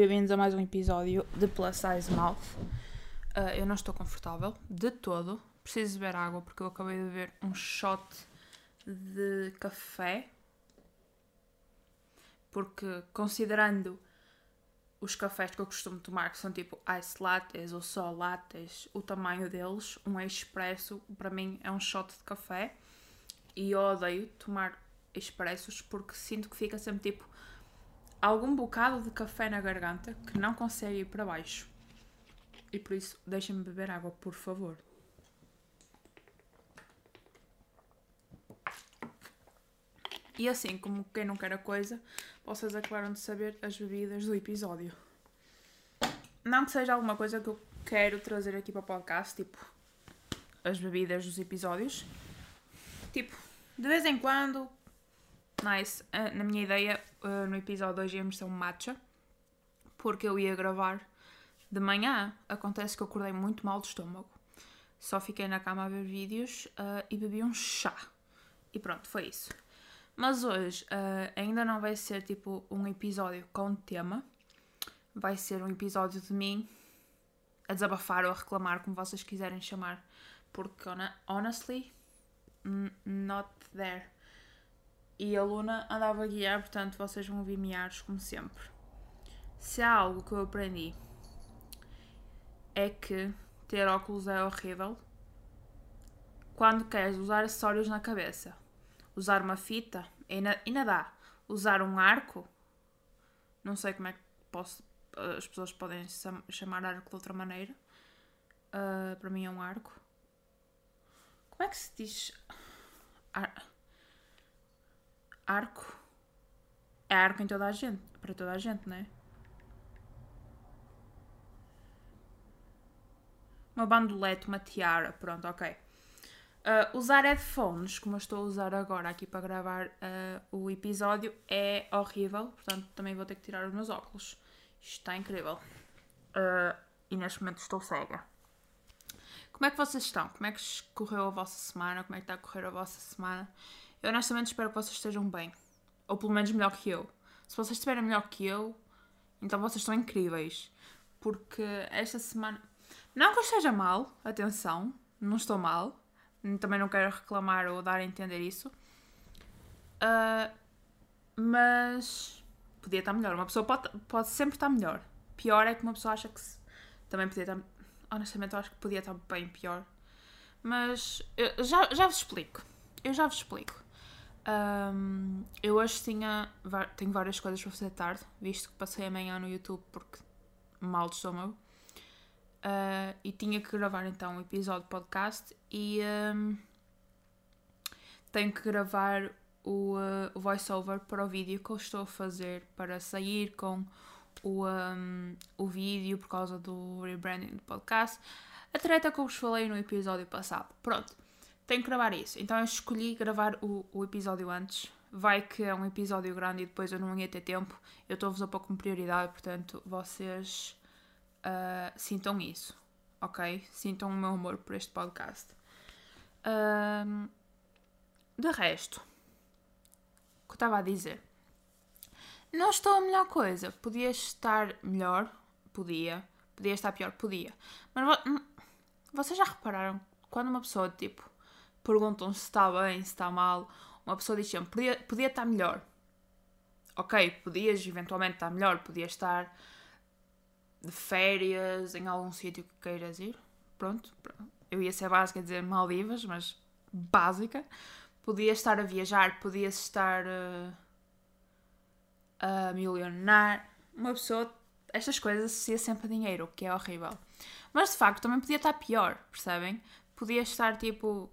bem-vindos a mais um episódio de Plus Size Mouth. Uh, eu não estou confortável de todo, preciso beber água porque eu acabei de beber um shot de café. Porque, considerando os cafés que eu costumo tomar, que são tipo ice lattes ou só lattes, o tamanho deles, um expresso, para mim é um shot de café. E eu odeio tomar expressos porque sinto que fica sempre tipo algum bocado de café na garganta que não consegue ir para baixo. E por isso, deixem-me beber água, por favor. E assim, como quem não quer a coisa, vocês acabaram de saber as bebidas do episódio. Não que seja alguma coisa que eu quero trazer aqui para o podcast, tipo as bebidas dos episódios. Tipo, de vez em quando, nice. Uh, na minha ideia, uh, no episódio 2 íamos ter um matcha, porque eu ia gravar de manhã. Acontece que eu acordei muito mal do estômago. Só fiquei na cama a ver vídeos uh, e bebi um chá. E pronto, foi isso. Mas hoje ainda não vai ser tipo um episódio com tema. Vai ser um episódio de mim a desabafar ou a reclamar, como vocês quiserem chamar. Porque, honestly, not there e a Luna andava a guiar, portanto vocês vão ouvir miares como sempre. Se há algo que eu aprendi é que ter óculos é horrível quando queres usar acessórios na cabeça. Usar uma fita ainda, ainda dá. Usar um arco, não sei como é que posso, as pessoas podem chamar arco de outra maneira. Uh, para mim é um arco. Como é que se diz? Ar arco. É arco em toda a gente. Para toda a gente, não é? Uma bandolete, uma tiara. Pronto, ok. Uh, usar headphones, como eu estou a usar agora aqui para gravar uh, o episódio, é horrível. Portanto, também vou ter que tirar os meus óculos. Isto está incrível. Uh, e neste momento estou cega. Como é que vocês estão? Como é que correu a vossa semana? Como é que está a correr a vossa semana? Eu honestamente espero que vocês estejam bem. Ou pelo menos melhor que eu. Se vocês estiverem melhor que eu, então vocês estão incríveis. Porque esta semana. Não que eu esteja mal, atenção, não estou mal. Também não quero reclamar ou dar a entender isso. Uh, mas podia estar melhor. Uma pessoa pode, pode sempre estar melhor. Pior é que uma pessoa acha que se, também podia estar. Honestamente, eu acho que podia estar bem pior. Mas já, já vos explico. Eu já vos explico. Um, eu hoje tinha, tenho várias coisas para fazer tarde, visto que passei a manhã no YouTube porque mal de estômago. Uh, e tinha que gravar então um episódio de podcast e um, tenho que gravar o, uh, o voiceover para o vídeo que eu estou a fazer para sair com o, um, o vídeo por causa do rebranding do podcast. A treta que eu vos falei no episódio passado. Pronto tenho que gravar isso. Então eu escolhi gravar o, o episódio antes. Vai que é um episódio grande e depois eu não ia ter tempo. Eu estou-vos a pôr como prioridade, portanto vocês uh, sintam isso, ok? Sintam o meu amor por este podcast. Uh, de resto, o que eu estava a dizer? Não estou a melhor coisa. Podia estar melhor, podia. Podia estar pior, podia. Mas hum, vocês já repararam quando uma pessoa, tipo, perguntam se está bem, se está mal. Uma pessoa diz sempre, podia, podia estar melhor. Ok, podias eventualmente estar melhor, podias estar de férias em algum sítio que queiras ir. Pronto, eu ia ser básica dizer Maldivas, mas básica. Podias estar a viajar, podias estar uh, a milionar. Uma pessoa, estas coisas associa sempre a dinheiro, o que é horrível. Mas de facto também podia estar pior, percebem? Podia estar tipo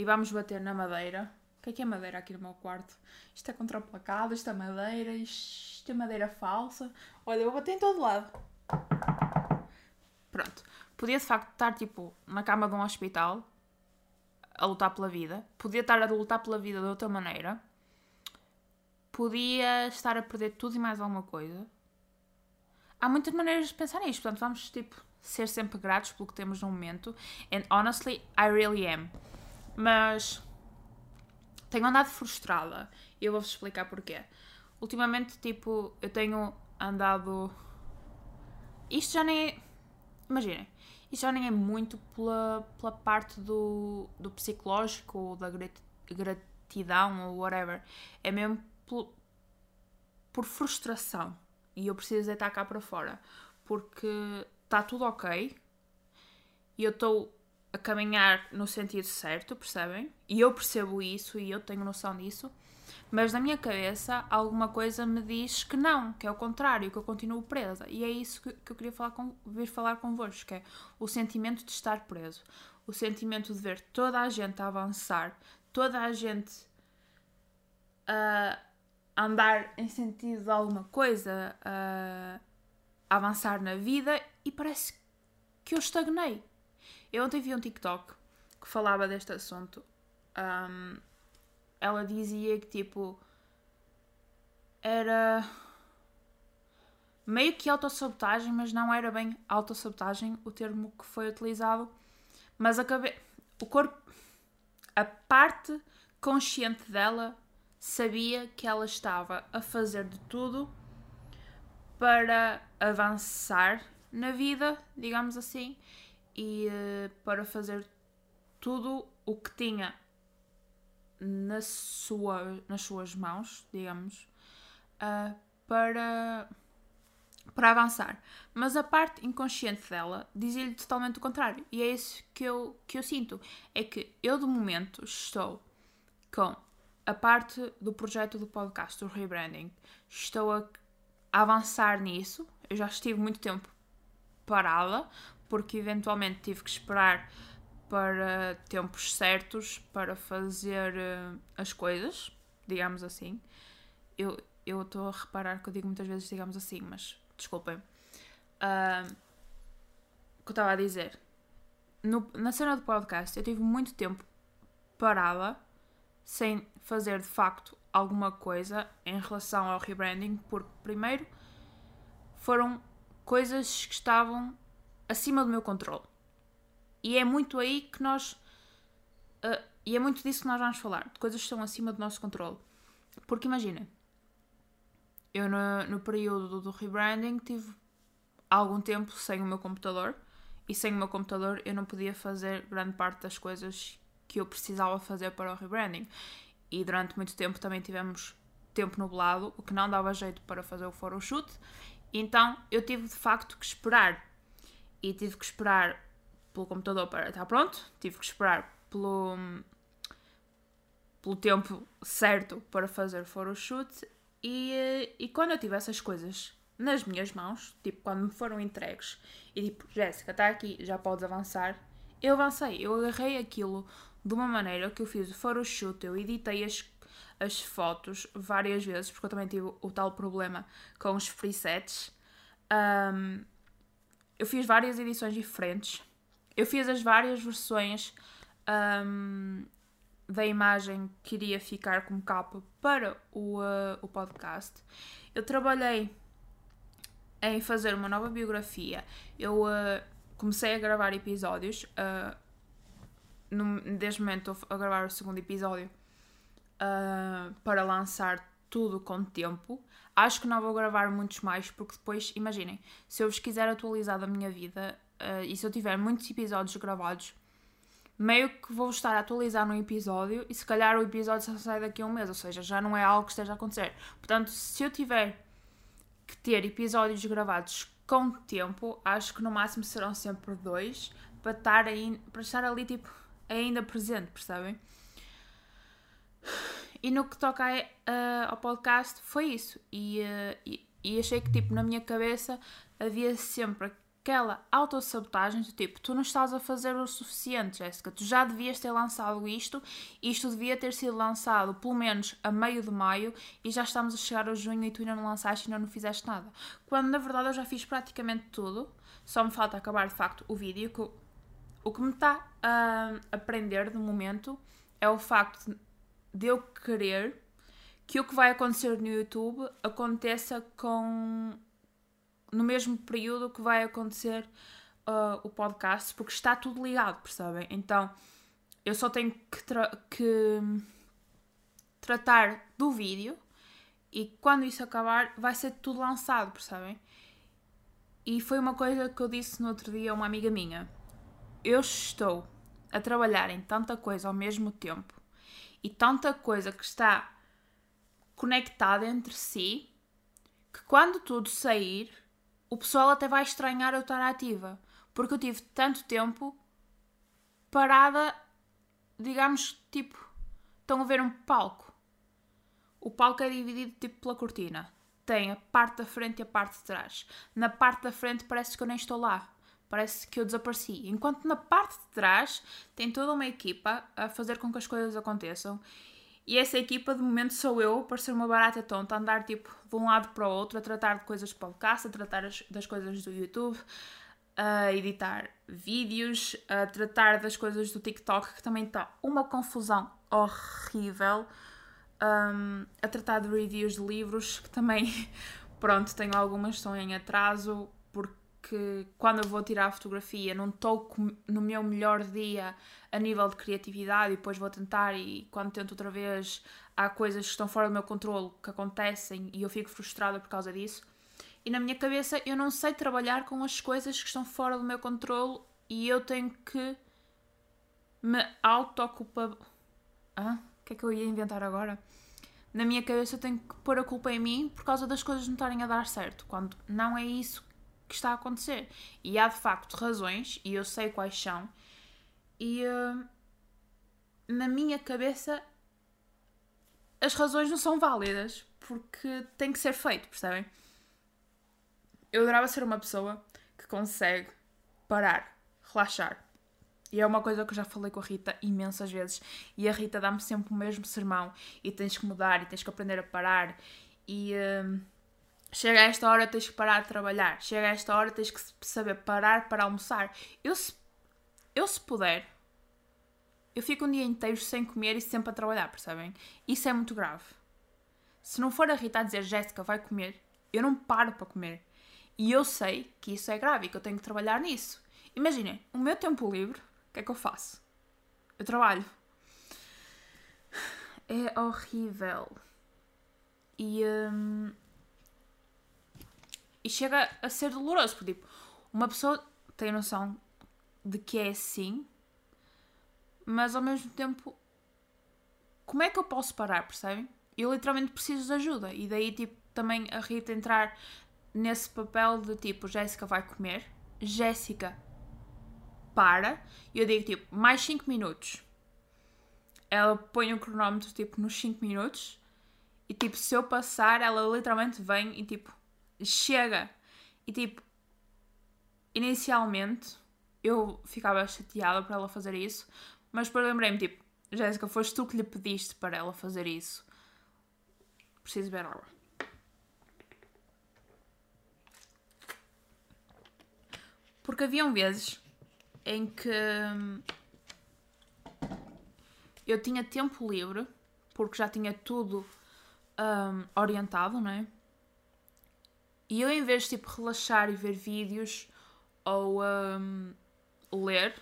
e vamos bater na madeira. O que é que é madeira aqui no meu quarto? Isto é contraplacado, isto é madeira, isto é madeira falsa. Olha, eu vou bater em todo lado. Pronto. Podia de facto estar tipo na cama de um hospital a lutar pela vida. Podia estar a lutar pela vida de outra maneira. Podia estar a perder tudo e mais alguma coisa. Há muitas maneiras de pensar nisto. Portanto, vamos tipo ser sempre gratos pelo que temos no momento. And honestly, I really am. Mas tenho andado frustrada e eu vou-vos explicar porquê. Ultimamente, tipo, eu tenho andado. Isto já nem é. Imaginem, isto já nem é muito pela, pela parte do, do psicológico ou da gratidão ou whatever. É mesmo por, por frustração. E eu preciso deitar cá para fora. Porque está tudo ok. E eu estou a caminhar no sentido certo, percebem? E eu percebo isso e eu tenho noção disso. Mas na minha cabeça, alguma coisa me diz que não, que é o contrário, que eu continuo presa. E é isso que, que eu queria falar com, vir falar convosco, que é o sentimento de estar preso. O sentimento de ver toda a gente a avançar, toda a gente a andar em sentido de alguma coisa, a avançar na vida e parece que eu estagnei. Eu ontem vi um TikTok que falava deste assunto. Um, ela dizia que tipo era meio que autossabotagem, mas não era bem autossabotagem o termo que foi utilizado. Mas a cabe... o corpo, a parte consciente dela sabia que ela estava a fazer de tudo para avançar na vida, digamos assim, e uh, para fazer tudo o que tinha na sua, nas suas mãos, digamos, uh, para, para avançar. Mas a parte inconsciente dela dizia-lhe totalmente o contrário. E é isso que eu, que eu sinto. É que eu, de momento, estou com a parte do projeto do podcast, do rebranding. Estou a, avançar nisso. Eu já estive muito tempo parada, porque eventualmente tive que esperar para tempos certos para fazer uh, as coisas, digamos assim. Eu estou a reparar que eu digo muitas vezes, digamos assim, mas desculpem. Uh, que eu estava a dizer? No, na cena do podcast, eu tive muito tempo parada, sem fazer de facto alguma coisa em relação ao rebranding, porque, primeiro, foram coisas que estavam acima do meu controle. E é muito aí que nós. Uh, e é muito disso que nós vamos falar, de coisas que estão acima do nosso controle. Porque imagina, eu no, no período do rebranding tive algum tempo sem o meu computador e sem o meu computador eu não podia fazer grande parte das coisas que eu precisava fazer para o rebranding. E durante muito tempo também tivemos tempo nublado, o que não dava jeito para fazer o photoshoot. Então eu tive de facto que esperar. E tive que esperar pelo computador para estar pronto, tive que esperar pelo, pelo tempo certo para fazer photoshoot e, e quando eu tive essas coisas nas minhas mãos, tipo quando me foram entregues e tipo, Jéssica, está aqui, já podes avançar, eu avancei, eu agarrei aquilo de uma maneira que eu fiz o photoshoot, eu editei as, as fotos várias vezes, porque eu também tive o tal problema com os presets. Um, eu fiz várias edições diferentes eu fiz as várias versões um, da imagem que iria ficar como capa para o, uh, o podcast. Eu trabalhei em fazer uma nova biografia. Eu uh, comecei a gravar episódios. Uh, no, desde o momento estou a gravar o segundo episódio uh, para lançar tudo com tempo. Acho que não vou gravar muitos mais, porque depois, imaginem, se eu vos quiser atualizar da minha vida, uh, e se eu tiver muitos episódios gravados, meio que vou estar a atualizar no episódio e se calhar o episódio só sai daqui a um mês, ou seja, já não é algo que esteja a acontecer. Portanto, se eu tiver que ter episódios gravados com tempo, acho que no máximo serão sempre dois para estar, aí, para estar ali tipo ainda presente, percebem? E no que toca a, uh, ao podcast foi isso. E, uh, e, e achei que tipo na minha cabeça havia sempre aquela autossabotagem do tipo, tu não estás a fazer o suficiente, Jéssica, tu já devias ter lançado isto, isto devia ter sido lançado pelo menos a meio de maio e já estamos a chegar a junho e tu ainda não lançaste e ainda não fizeste nada. Quando na verdade eu já fiz praticamente tudo, só me falta acabar de facto o vídeo, que o que me está a aprender de momento é o facto de eu querer que o que vai acontecer no YouTube aconteça com no mesmo período que vai acontecer uh, o podcast, porque está tudo ligado, percebem? Então eu só tenho que, tra que tratar do vídeo E quando isso acabar, vai ser tudo lançado, percebem? E foi uma coisa que eu disse no outro dia a uma amiga minha. Eu estou a trabalhar em tanta coisa ao mesmo tempo e tanta coisa que está conectada entre si que quando tudo sair, o pessoal até vai estranhar eu estar ativa. Porque eu tive tanto tempo parada, digamos, tipo, estão a ver um palco. O palco é dividido tipo pela cortina. Tem a parte da frente e a parte de trás. Na parte da frente parece que eu nem estou lá. Parece que eu desapareci. Enquanto na parte de trás tem toda uma equipa a fazer com que as coisas aconteçam. E essa equipa, de momento, sou eu, para ser uma barata tonta, andar tipo de um lado para o outro, a tratar de coisas de podcast, a tratar das coisas do YouTube, a editar vídeos, a tratar das coisas do TikTok, que também está uma confusão horrível, um, a tratar de reviews de livros, que também, pronto, tenho algumas estão em atraso, porque quando eu vou tirar a fotografia não estou no meu melhor dia a nível de criatividade e depois vou tentar e quando tento outra vez há coisas que estão fora do meu controle que acontecem e eu fico frustrada por causa disso. E na minha cabeça eu não sei trabalhar com as coisas que estão fora do meu controle e eu tenho que me auto-ocupar. Ah, o que é que eu ia inventar agora? Na minha cabeça eu tenho que pôr a culpa em mim por causa das coisas não estarem a dar certo, quando não é isso que está a acontecer. E há de facto razões, e eu sei quais são, e uh, na minha cabeça as razões não são válidas porque tem que ser feito, percebem? Eu adorava ser uma pessoa que consegue parar, relaxar. E é uma coisa que eu já falei com a Rita imensas vezes. E a Rita dá-me sempre o mesmo sermão. E tens que mudar, e tens que aprender a parar. E uh, chega a esta hora, tens que parar de trabalhar. Chega a esta hora, tens que saber parar para almoçar. Eu, se, eu, se puder, eu fico um dia inteiro sem comer e sempre a trabalhar, percebem? Isso é muito grave. Se não for a Rita a dizer Jéssica, vai comer, eu não paro para comer. E eu sei que isso é grave e que eu tenho que trabalhar nisso. Imaginem, o meu tempo livre, o que é que eu faço? Eu trabalho. É horrível. E. Hum, e chega a ser doloroso, porque tipo, uma pessoa tem noção de que é assim, mas ao mesmo tempo, como é que eu posso parar, percebem? Eu literalmente preciso de ajuda. E daí, tipo, também a Rita entrar nesse papel de tipo, Jéssica vai comer, Jéssica para, e eu digo tipo, mais 5 minutos. Ela põe o cronómetro tipo nos 5 minutos, e tipo, se eu passar, ela literalmente vem e tipo, chega. E tipo, inicialmente eu ficava chateada por ela fazer isso, mas depois lembrei-me, tipo, Jéssica, foste tu que lhe pediste para ela fazer isso. Preciso beber água. Porque haviam vezes em que hum, eu tinha tempo livre, porque já tinha tudo um, orientado, não é? E eu, em vez de tipo, relaxar e ver vídeos ou um, ler,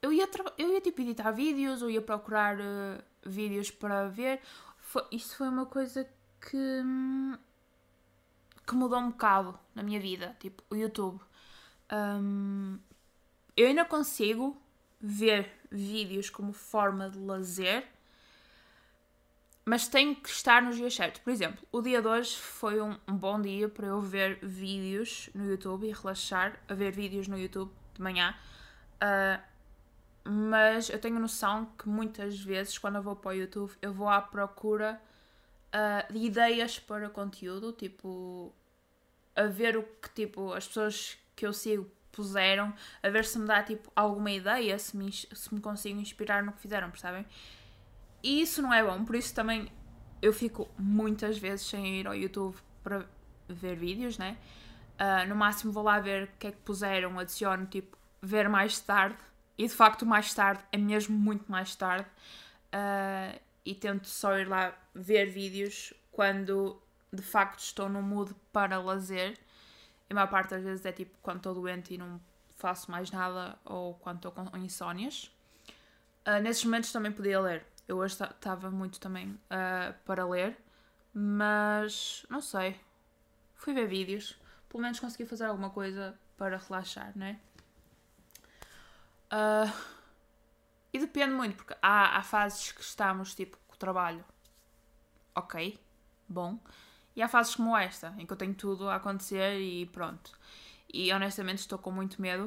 eu ia, eu ia tipo editar vídeos ou ia procurar uh, vídeos para ver. Foi, isso foi uma coisa que, hum, que mudou um bocado na minha vida, tipo o YouTube. Um, eu ainda consigo ver vídeos como forma de lazer, mas tenho que estar nos dias certos. Por exemplo, o dia de hoje foi um, bom dia para eu ver vídeos no YouTube e relaxar a ver vídeos no YouTube de manhã. Uh, mas eu tenho noção que muitas vezes, quando eu vou para o YouTube, eu vou à procura uh, de ideias para conteúdo, tipo, a ver o que tipo, as pessoas que eu sigo puseram, a ver se me dá tipo, alguma ideia, se me, se me consigo inspirar no que fizeram, percebem? E isso não é bom, por isso também eu fico muitas vezes sem ir ao YouTube para ver vídeos, né? Uh, no máximo vou lá ver o que é que puseram, adiciono tipo ver mais tarde e de facto, mais tarde, é mesmo muito mais tarde. Uh, e tento só ir lá ver vídeos quando de facto estou no mood para lazer. E a maior parte das vezes é tipo quando estou doente e não faço mais nada ou quando estou com insónias. Uh, nesses momentos também podia ler. Eu hoje estava muito também uh, para ler, mas não sei. Fui ver vídeos. Pelo menos consegui fazer alguma coisa para relaxar, não é? Uh, e depende muito, porque há, há fases que estamos tipo com o trabalho ok, bom. E há fases como esta, em que eu tenho tudo a acontecer e pronto. E honestamente estou com muito medo.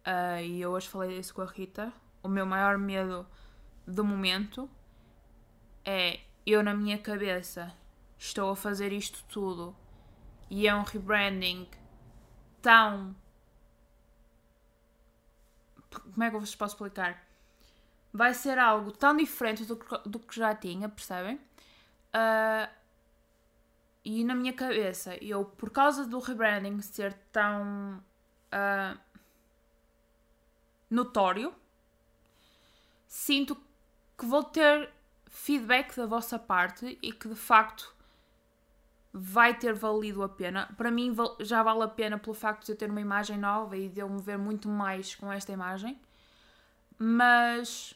Uh, e eu hoje falei disso com a Rita. O meu maior medo do momento é eu na minha cabeça estou a fazer isto tudo e é um rebranding tão. Como é que eu vos posso explicar? Vai ser algo tão diferente do que, já tinha, percebem? Uh, e na minha cabeça, eu, por causa do rebranding ser tão uh, notório, sinto que vou ter feedback da vossa parte e que de facto vai ter valido a pena. Para mim já vale a pena pelo facto de eu ter uma imagem nova e de eu me ver muito mais com esta imagem. Mas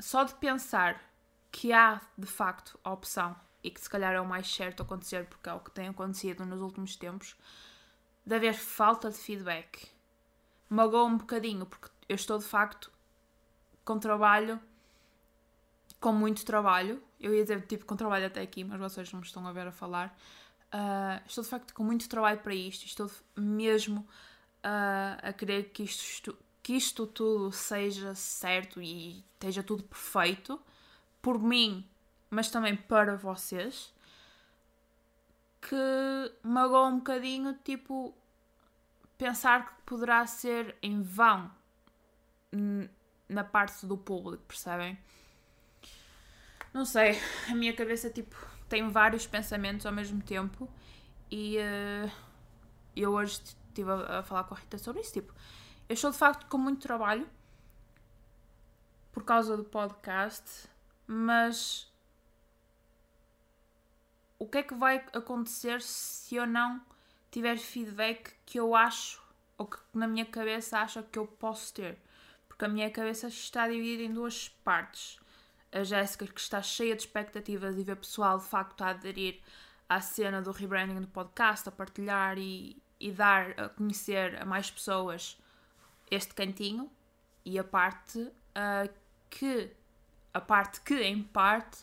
só de pensar que há de facto a opção e que se calhar é o mais certo acontecer porque é o que tem acontecido nos últimos tempos de haver falta de feedback. Magoa um bocadinho porque eu estou de facto com trabalho, com muito trabalho. Eu ia dizer tipo com trabalho até aqui, mas vocês não me estão a ver a falar. Uh, estou de facto com muito trabalho para isto. Estou mesmo uh, a querer que isto, que isto tudo seja certo e esteja tudo perfeito por mim, mas também para vocês, que magoa um bocadinho, tipo, pensar que poderá ser em vão na parte do público, percebem? Não sei, a minha cabeça, tipo, tem vários pensamentos ao mesmo tempo e uh, eu hoje estive a, a falar com a Rita sobre isso, tipo, eu estou de facto com muito trabalho por causa do podcast mas o que é que vai acontecer se eu não tiver feedback que eu acho ou que na minha cabeça acha que eu posso ter? Porque a minha cabeça está dividida em duas partes. A Jéssica, que está cheia de expectativas e vê pessoal de facto a aderir à cena do rebranding do podcast, a partilhar e, e dar a conhecer a mais pessoas este cantinho. E a parte uh, que a parte que, em parte,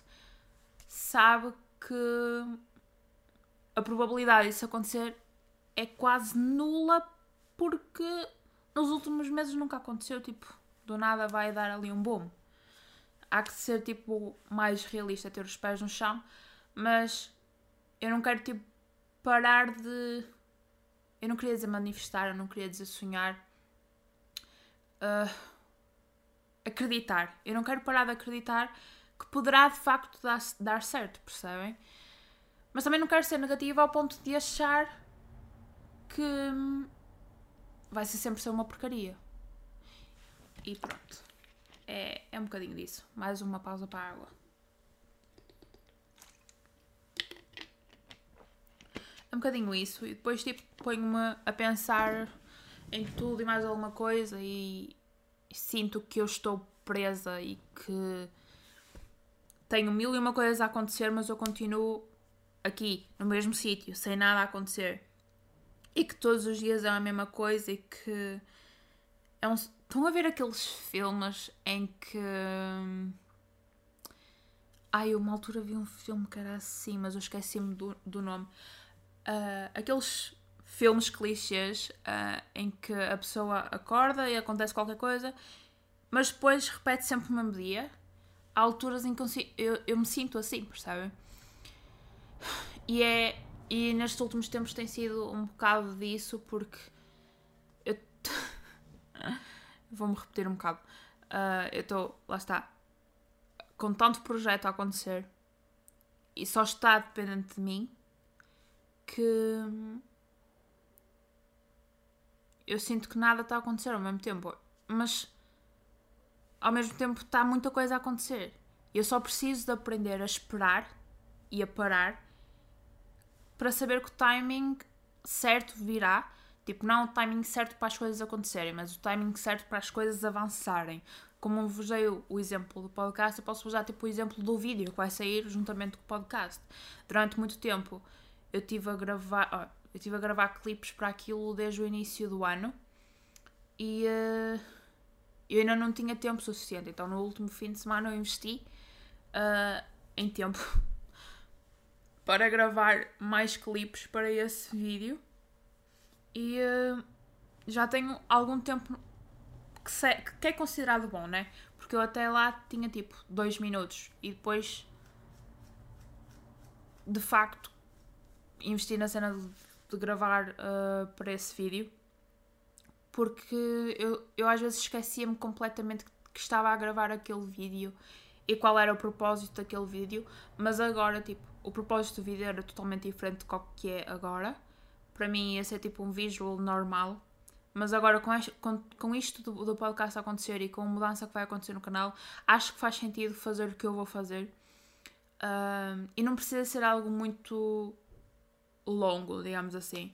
sabe que a probabilidade disso acontecer é quase nula porque nos últimos meses nunca aconteceu, tipo, do nada vai dar ali um boom. Há que ser, tipo, mais realista, ter os pés no chão, mas eu não quero, tipo, parar de... Eu não queria dizer manifestar, eu não queria dizer sonhar. Uh acreditar. Eu não quero parar de acreditar que poderá de facto dar, dar certo, percebem? Mas também não quero ser negativa ao ponto de achar que vai ser sempre ser uma porcaria. E pronto. É, é um bocadinho disso. Mais uma pausa para a água. É um bocadinho isso. E depois tipo ponho-me a pensar em tudo e mais alguma coisa e, sinto que eu estou presa e que tenho mil e uma coisas a acontecer, mas eu continuo aqui, no mesmo sítio, sem nada a acontecer. E que todos os dias é a mesma coisa e que. É um... Estão a ver aqueles filmes em que. Ai, eu uma altura vi um filme que era assim, mas eu esqueci-me do, do nome. Uh, aqueles filmes clichês uh, em que a pessoa acorda e acontece qualquer coisa, mas depois repete sempre o mesmo dia. Há alturas em que eu, eu me sinto assim, percebem? E é. E nestes últimos tempos tem sido um bocado disso porque eu vou-me repetir um bocado. Uh, eu estou, lá está, com tanto projeto a acontecer e só está dependente de mim que eu sinto que nada está a acontecer ao mesmo tempo, mas ao mesmo tempo está muita coisa a acontecer. Eu só preciso de aprender a esperar e a parar para saber que o timing certo virá Tipo, não o timing certo para as coisas acontecerem, mas o timing certo para as coisas avançarem. Como vos dei o, exemplo do podcast, eu posso usar tipo o exemplo do vídeo que vai sair juntamente com o podcast. Durante muito tempo eu tive a gravar, eu tive a gravar clipes para aquilo desde o início do ano e uh, eu ainda não tinha tempo suficiente. Então no último fim de semana eu investi uh, em tempo para gravar mais clipes para esse vídeo e uh, já tenho algum tempo que, que é considerado bom, né? Porque eu até lá tinha tipo dois minutos e depois de facto investi na cena de, de gravar uh, para esse vídeo porque eu, eu às vezes esquecia-me completamente que estava a gravar aquele vídeo e qual era o propósito daquele vídeo, mas agora, tipo, o propósito do vídeo era totalmente diferente do que é agora. Para mim ia ser tipo um visual normal, mas agora com, este, com, com isto do, do, podcast acontecer e com a mudança que vai acontecer no canal, acho que faz sentido fazer o que eu vou fazer. Um, e não precisa ser algo muito longo, digamos assim.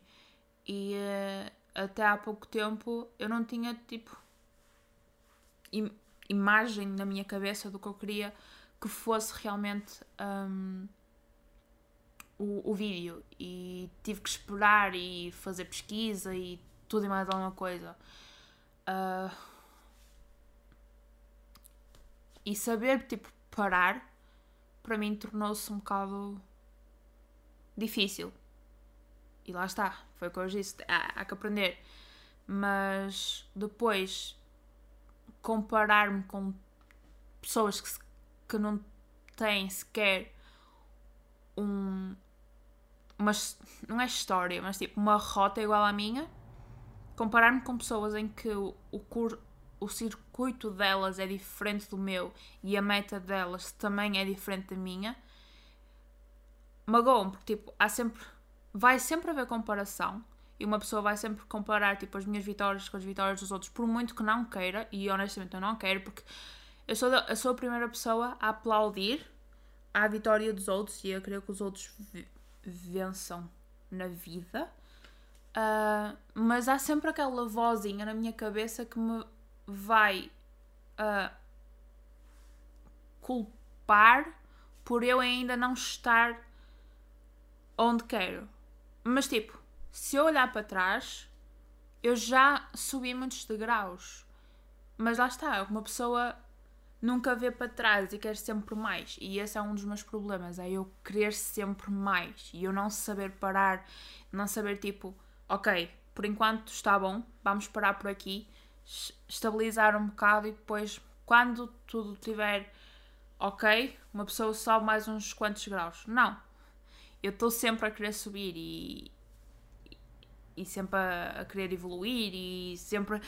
E uh, até há pouco tempo eu não tinha tipo im imagem na minha cabeça do que eu queria que fosse realmente um, o, o vídeo e tive que esperar e fazer pesquisa e tudo e mais alguma coisa. Uh, e saber tipo parar para mim tornou-se um bocado difícil. E lá está, foi o que eu disse, há, há que aprender. Mas depois comparar-me com pessoas que, que não têm sequer um. Uma, não é história, mas tipo uma rota igual à minha. Comparar-me com pessoas em que o, o, cur, o circuito delas é diferente do meu e a meta delas também é diferente da minha, magoam, porque tipo, há sempre vai sempre haver comparação e uma pessoa vai sempre comparar tipo as minhas vitórias com as vitórias dos outros, por muito que não queira, e honestamente eu não quero, porque eu sou, eu sou a primeira pessoa a aplaudir a vitória dos outros e eu querer que os outros vençam na vida. Uh, mas há sempre aquela vozinha na minha cabeça que me vai uh, culpar por eu ainda não estar onde quero. Mas tipo, se eu olhar para trás, eu já subi muitos degraus. Mas lá está, uma pessoa nunca vê para trás e quer sempre mais. E esse é um dos meus problemas, é eu querer sempre mais. E eu não saber parar, não saber tipo, ok, por enquanto está bom, vamos parar por aqui, estabilizar um bocado e depois, quando tudo estiver ok, uma pessoa sobe mais uns quantos graus. Não, eu estou sempre a querer subir e, e sempre a, querer evoluir e sempre.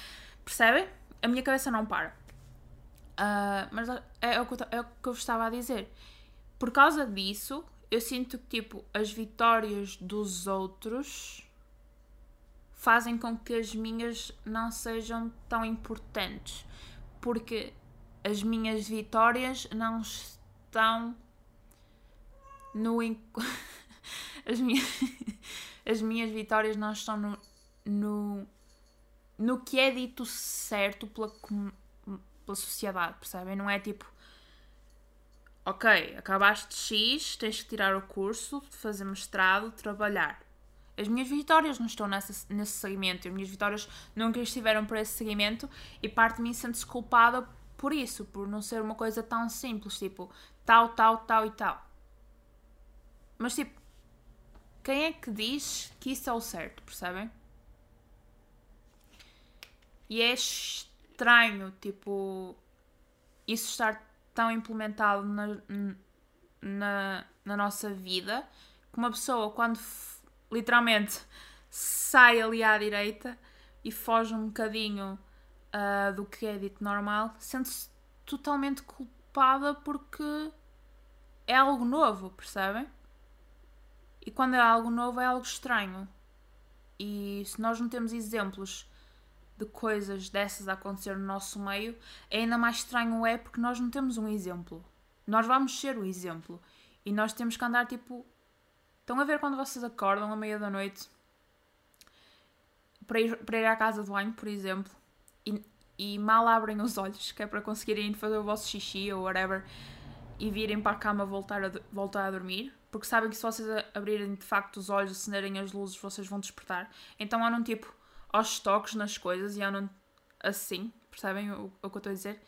Percebem? A minha cabeça não para. Uh, mas é, é, o que eu, é o que eu vos estava a dizer. Por causa disso, eu sinto que tipo, as vitórias dos outros fazem com que as minhas não sejam tão importantes. Porque as minhas vitórias não estão no. as minhas, as minhas vitórias não estão no, no, no que é dito certo pela, pela sociedade, percebem? Não é tipo, ok, acabaste X, tens que tirar o curso, fazer mestrado, trabalhar. As minhas vitórias não estão nessa, nesse segmento, as minhas vitórias nunca estiveram por esse segmento e parte de mim sente-se culpada por isso, por não ser uma coisa tão simples, tipo tal, tal, tal e tal. Mas tipo, quem é que diz que isso é o certo, percebem? E é estranho, tipo, isso estar tão implementado na, na, na nossa vida que uma pessoa, quando literalmente sai ali à direita e foge um bocadinho uh, do que é dito normal, sente-se totalmente culpada porque é algo novo, percebem? E quando é algo novo é algo estranho. E se nós não temos exemplos de coisas dessas a acontecer no nosso meio, ainda mais estranho é porque nós não temos um exemplo. Nós vamos ser o exemplo. E nós temos que andar tipo. Estão a ver quando vocês acordam à meia da noite para ir, para ir à casa de banho, por exemplo, e, e mal abrem os olhos, que é para conseguirem fazer o vosso xixi ou whatever, e virem para a cama voltar a, voltar a dormir, porque sabem que se vocês abrirem de facto os olhos, acenderem as luzes, vocês vão despertar. Então andam tipo aos toques nas coisas e andam assim, percebem o, o que eu estou a dizer?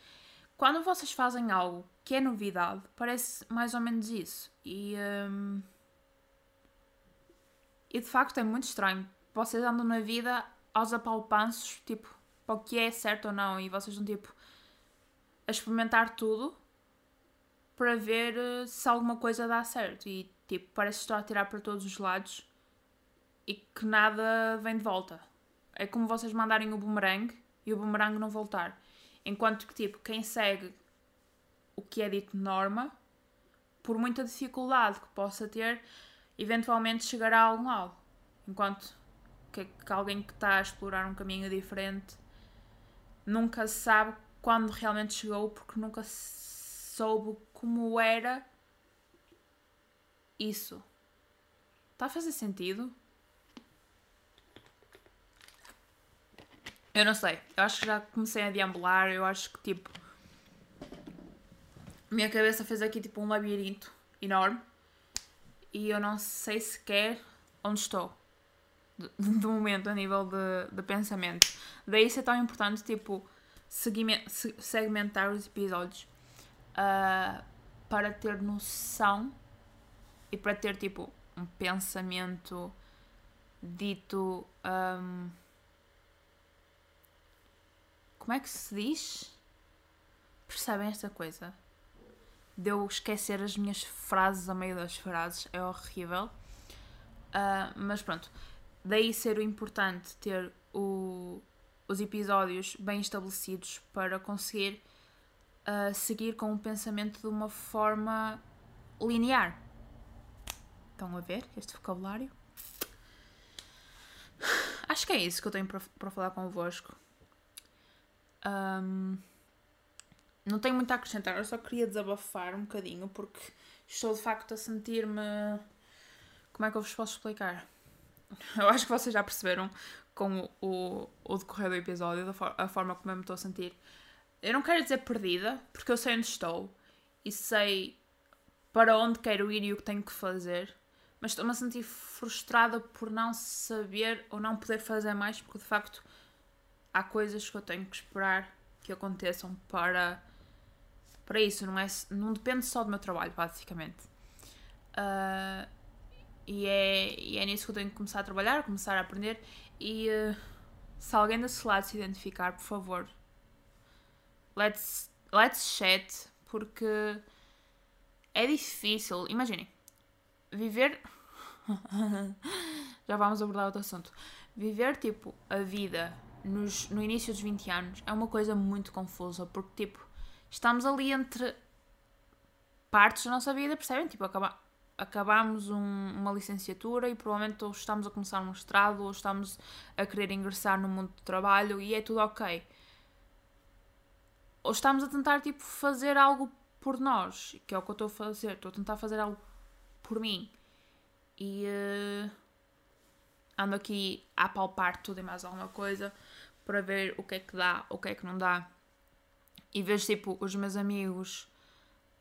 Quando vocês fazem algo que é novidade, parece mais ou menos isso. E, um, e de facto é muito estranho. Vocês andam na vida aos apalpanços, tipo, para o que é certo ou não, e vocês estão tipo a experimentar tudo para ver eh, se alguma coisa dá certo. E tipo, parece que estou a tirar para todos os lados e que nada vem de volta. É como vocês mandarem o boomerang e o boomerang não voltar. Enquanto que, tipo, quem segue o que é dito norma, por muita dificuldade que possa ter, eventualmente chegará a algum lado. Enquanto que, que alguém que está a explorar um caminho diferente nunca sabe quando realmente chegou, porque nunca soube como era isso. Está a fazer sentido? Eu não sei. Eu acho que já comecei a deambular. Eu acho que tipo. Minha cabeça fez aqui tipo um labirinto enorme. E eu não sei sequer onde estou. De momento, a nível de, de pensamento. Daí ser tão importante, tipo, segmentar os episódios. Uh, para ter noção e para ter, tipo, um pensamento dito. Um, como é que se diz? Percebem esta coisa? De eu esquecer as minhas frases a meio das frases, é horrível. Uh, mas pronto, daí ser o importante ter o, os episódios bem estabelecidos para conseguir uh, seguir com o pensamento de uma forma linear. Estão a ver este vocabulário? Acho que é isso que eu tenho para, para falar convosco. Um, não tenho muito a acrescentar, eu só queria desabafar um bocadinho porque estou de facto a sentir-me. Como é que eu vos posso explicar? Eu acho que vocês já perceberam com o, o decorrer do episódio, a forma como eu me estou a sentir. Eu não quero dizer perdida, porque eu sei onde estou e sei para onde quero ir e o que tenho que fazer, mas estou-me a sentir frustrada por não saber ou não poder fazer mais, porque de facto há coisas que eu tenho que esperar que aconteçam para, para isso. Não, é, não depende só do meu trabalho, basicamente. Uh, e, é, e é nisso que eu tenho que começar a trabalhar, começar a aprender. E uh, se alguém desse lado se identificar, por favor, let's, let's chat, porque é difícil. Imaginem, viver. Já vamos abordar outro assunto. Viver, tipo, a vida nos, no início dos 20 anos é uma coisa muito confusa, porque, tipo, estamos ali entre partes da nossa vida, percebem? Tipo, acaba, acabamos um, uma licenciatura e provavelmente ou estamos a começar um mestrado ou estamos a querer ingressar no mundo do trabalho e é tudo ok. Ou estamos a tentar, tipo, fazer algo por nós, que é o que eu estou a fazer. Estou a tentar fazer algo por mim. E uh, ando aqui a palpar tudo e mais alguma coisa para ver o que é que dá, o que é que não dá. E vejo tipo os meus amigos.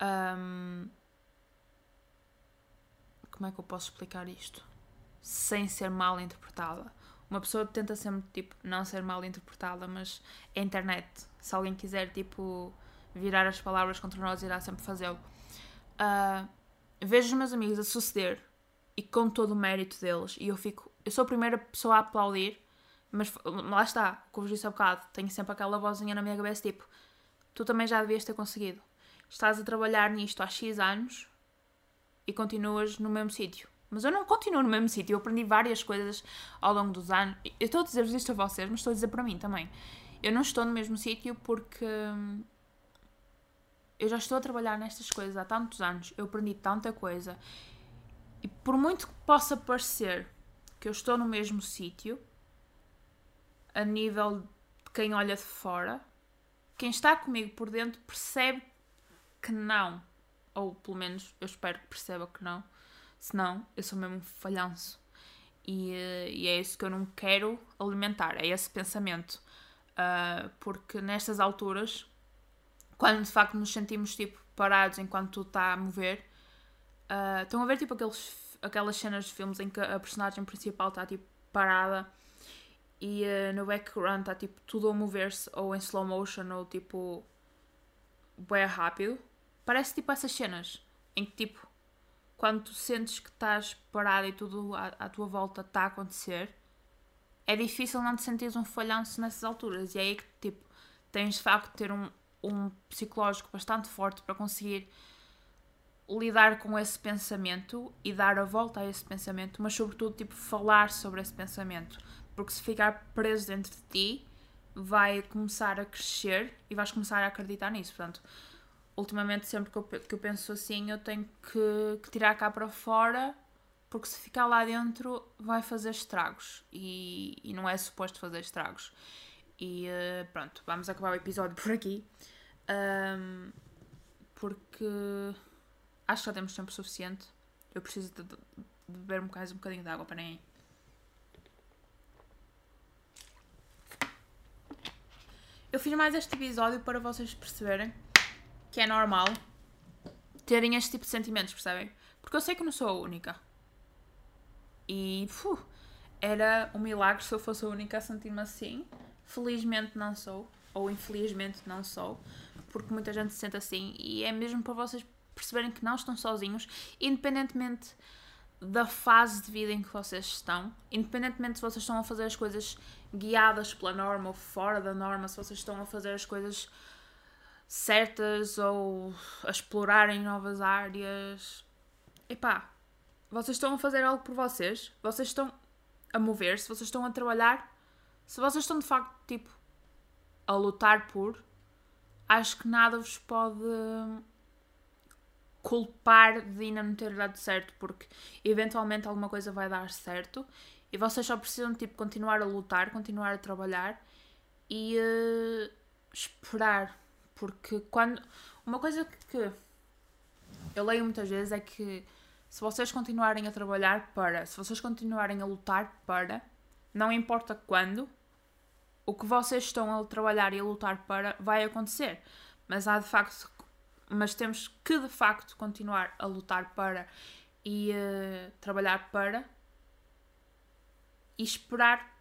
Um, como é que eu posso explicar isto? Sem ser mal interpretada. Uma pessoa tenta sempre, tipo, não ser mal interpretada, mas é internet. Se alguém quiser, tipo, virar as palavras contra nós, irá sempre fazê-lo. Uh, vejo os meus amigos a suceder e com todo o mérito deles, e eu fico. Eu sou a primeira pessoa a aplaudir mas lá está, como vos disse há bocado, tenho sempre aquela vozinha na minha cabeça tipo: tu também já devias ter conseguido. Estás a trabalhar nisto há X anos e continuas no mesmo sítio. Mas eu não continuo no mesmo sítio, eu aprendi várias coisas ao longo dos anos. Eu estou a dizer-vos isto a vocês, mas estou a dizer para mim também. Eu não estou no mesmo sítio porque hum, eu já estou a trabalhar nestas coisas há tantos anos, eu aprendi tanta coisa. E por muito que possa parecer que eu estou no mesmo sítio, a nível de quem olha de fora, quem está comigo por dentro percebe que não. Ou pelo menos eu espero que perceba que não. Senão eu sou mesmo um falhanço. E, e é isso que eu não quero alimentar, é esse pensamento. Uh, porque nestas alturas, quando de facto nos sentimos tipo parados enquanto tudo está a mover, uh, estão a ver tipo aqueles, aquelas cenas de filmes em que a personagem principal está tipo parada e uh, no background está tipo tudo a mover-se ou em slow motion ou tipo bem rápido. Parece tipo essas cenas em que tipo quando tu sentes que estás parado e tudo à, à tua volta está a acontecer, é difícil não te sentires um falhanço nessas alturas. E é aí que, tipo, tens de facto ter um, um psicológico bastante forte para conseguir lidar com esse pensamento e dar a volta a esse pensamento, mas sobretudo, tipo, falar sobre esse pensamento. Porque se ficar preso dentro de ti, vai começar a crescer e vais começar a acreditar nisso. Portanto, ultimamente, sempre que eu, que eu penso assim, eu tenho que, que tirar cá para fora, porque se ficar lá dentro vai fazer estragos e, e não é suposto fazer estragos. E uh, pronto, vamos acabar o episódio por aqui, um, porque acho que já temos tempo suficiente. Eu preciso de, de, beber mais um bocadinho de água, para nem. Eu fiz mais este episódio para vocês perceberem que é normal terem este tipo de sentimentos, percebem? Porque eu sei que não sou a única. E fu, era um milagre se eu fosse a única a sentir-me assim. Felizmente não sou, ou infelizmente não sou, porque muita gente se sente assim e é mesmo para vocês perceberem que não estão sozinhos, independentemente da fase de vida em que vocês estão, independentemente se vocês estão a fazer as coisas guiadas pela norma ou fora da norma, se vocês estão a fazer as coisas certas ou a explorarem novas áreas. Epá, vocês estão a fazer algo por vocês, vocês estão a mover-se, vocês estão a trabalhar, se vocês estão de facto tipo a lutar por, acho que nada vos pode culpar de ainda não ter dado certo, porque eventualmente alguma coisa vai dar certo e vocês só precisam tipo continuar a lutar, continuar a trabalhar e uh, esperar porque quando. Uma coisa que eu leio muitas vezes é que se vocês continuarem a trabalhar para, se vocês continuarem a lutar para, não importa quando, o que vocês estão a trabalhar e a lutar para vai acontecer. Mas há de facto. Mas temos que de facto continuar a lutar para e uh, trabalhar para e esperar.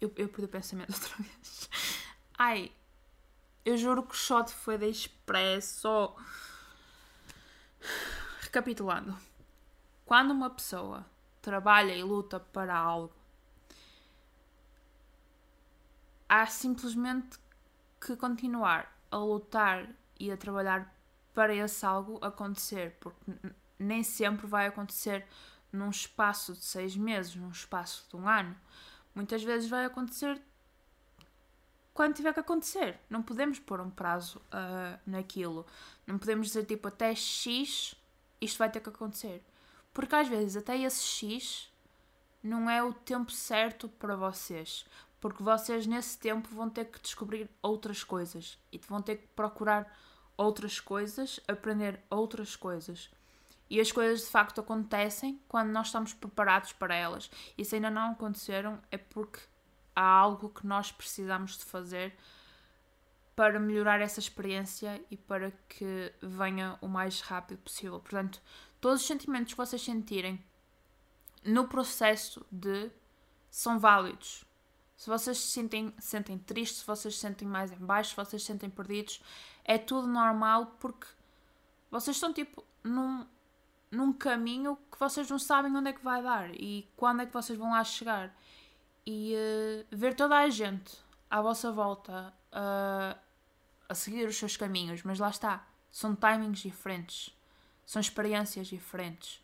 Eu, eu perdi o pensamento outra vez. Ai, eu juro que o shot foi da Expresso. Recapitulando. Quando uma pessoa trabalha e luta para algo, há simplesmente que continuar a lutar e a trabalhar para esse algo acontecer, porque nem sempre vai acontecer num espaço de seis meses, num espaço de um ano. Muitas vezes vai acontecer quando tiver que acontecer. Não podemos pôr um prazo uh, naquilo. Não podemos dizer tipo até X isto vai ter que acontecer. Porque às vezes até esse X não é o tempo certo para vocês. Porque vocês nesse tempo vão ter que descobrir outras coisas e vão ter que procurar outras coisas, aprender outras coisas. E as coisas de facto acontecem quando nós estamos preparados para elas. E se ainda não aconteceram, é porque há algo que nós precisamos de fazer para melhorar essa experiência e para que venha o mais rápido possível. Portanto, todos os sentimentos que vocês sentirem no processo de são válidos. Se vocês se sentem, sentem tristes, se vocês se sentem mais em baixo, se vocês se sentem perdidos, é tudo normal porque vocês estão tipo num, num caminho que vocês não sabem onde é que vai dar e quando é que vocês vão lá chegar e uh, ver toda a gente à vossa volta uh, a seguir os seus caminhos, mas lá está, são timings diferentes, são experiências diferentes.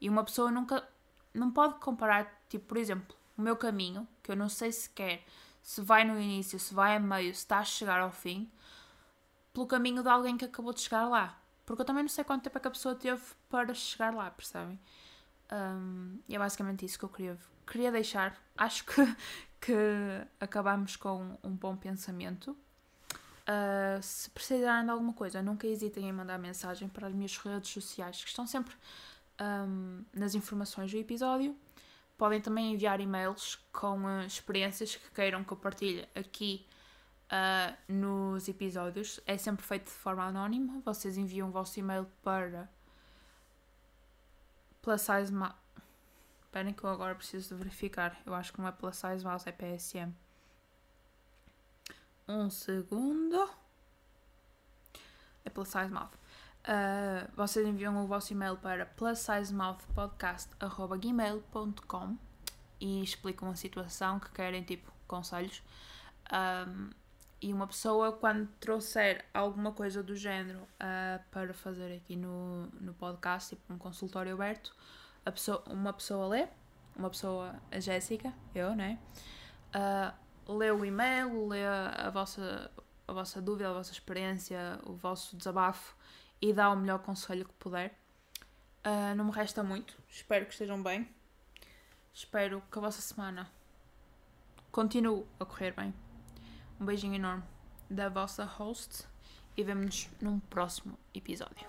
E uma pessoa nunca não pode comparar, tipo, por exemplo, o meu caminho, que eu não sei sequer se vai no início, se vai a meio, se está a chegar ao fim, pelo caminho de alguém que acabou de chegar lá. Porque eu também não sei quanto tempo é que a pessoa teve para chegar lá, percebem? Um, e é basicamente isso que eu queria, queria deixar. Acho que, que acabamos com um bom pensamento. Uh, se precisarem de alguma coisa, nunca hesitem em mandar mensagem para as minhas redes sociais, que estão sempre um, nas informações do episódio. Podem também enviar e-mails com uh, experiências que queiram que eu partilhe aqui uh, nos episódios. É sempre feito de forma anónima. Vocês enviam o vosso e-mail para plus size mouse. Esperem que eu agora preciso de verificar. Eu acho que não é plus size mouse, é PSM. Um segundo. É plus size mouth. Uh, vocês enviam o vosso e-mail para plussizemouthpodcast.gmail.com e explicam a situação que querem, tipo, conselhos. Um, e uma pessoa, quando trouxer alguma coisa do género uh, para fazer aqui no, no podcast, tipo um consultório aberto, a pessoa, uma pessoa lê, uma pessoa, a Jéssica, eu, né? Uh, lê o e-mail, lê a, a, vossa, a vossa dúvida, a vossa experiência, o vosso desabafo e dá o melhor conselho que puder. Uh, não me resta muito. Espero que estejam bem. Espero que a vossa semana continue a correr bem. Um beijinho enorme da vossa host e vemo-nos num próximo episódio.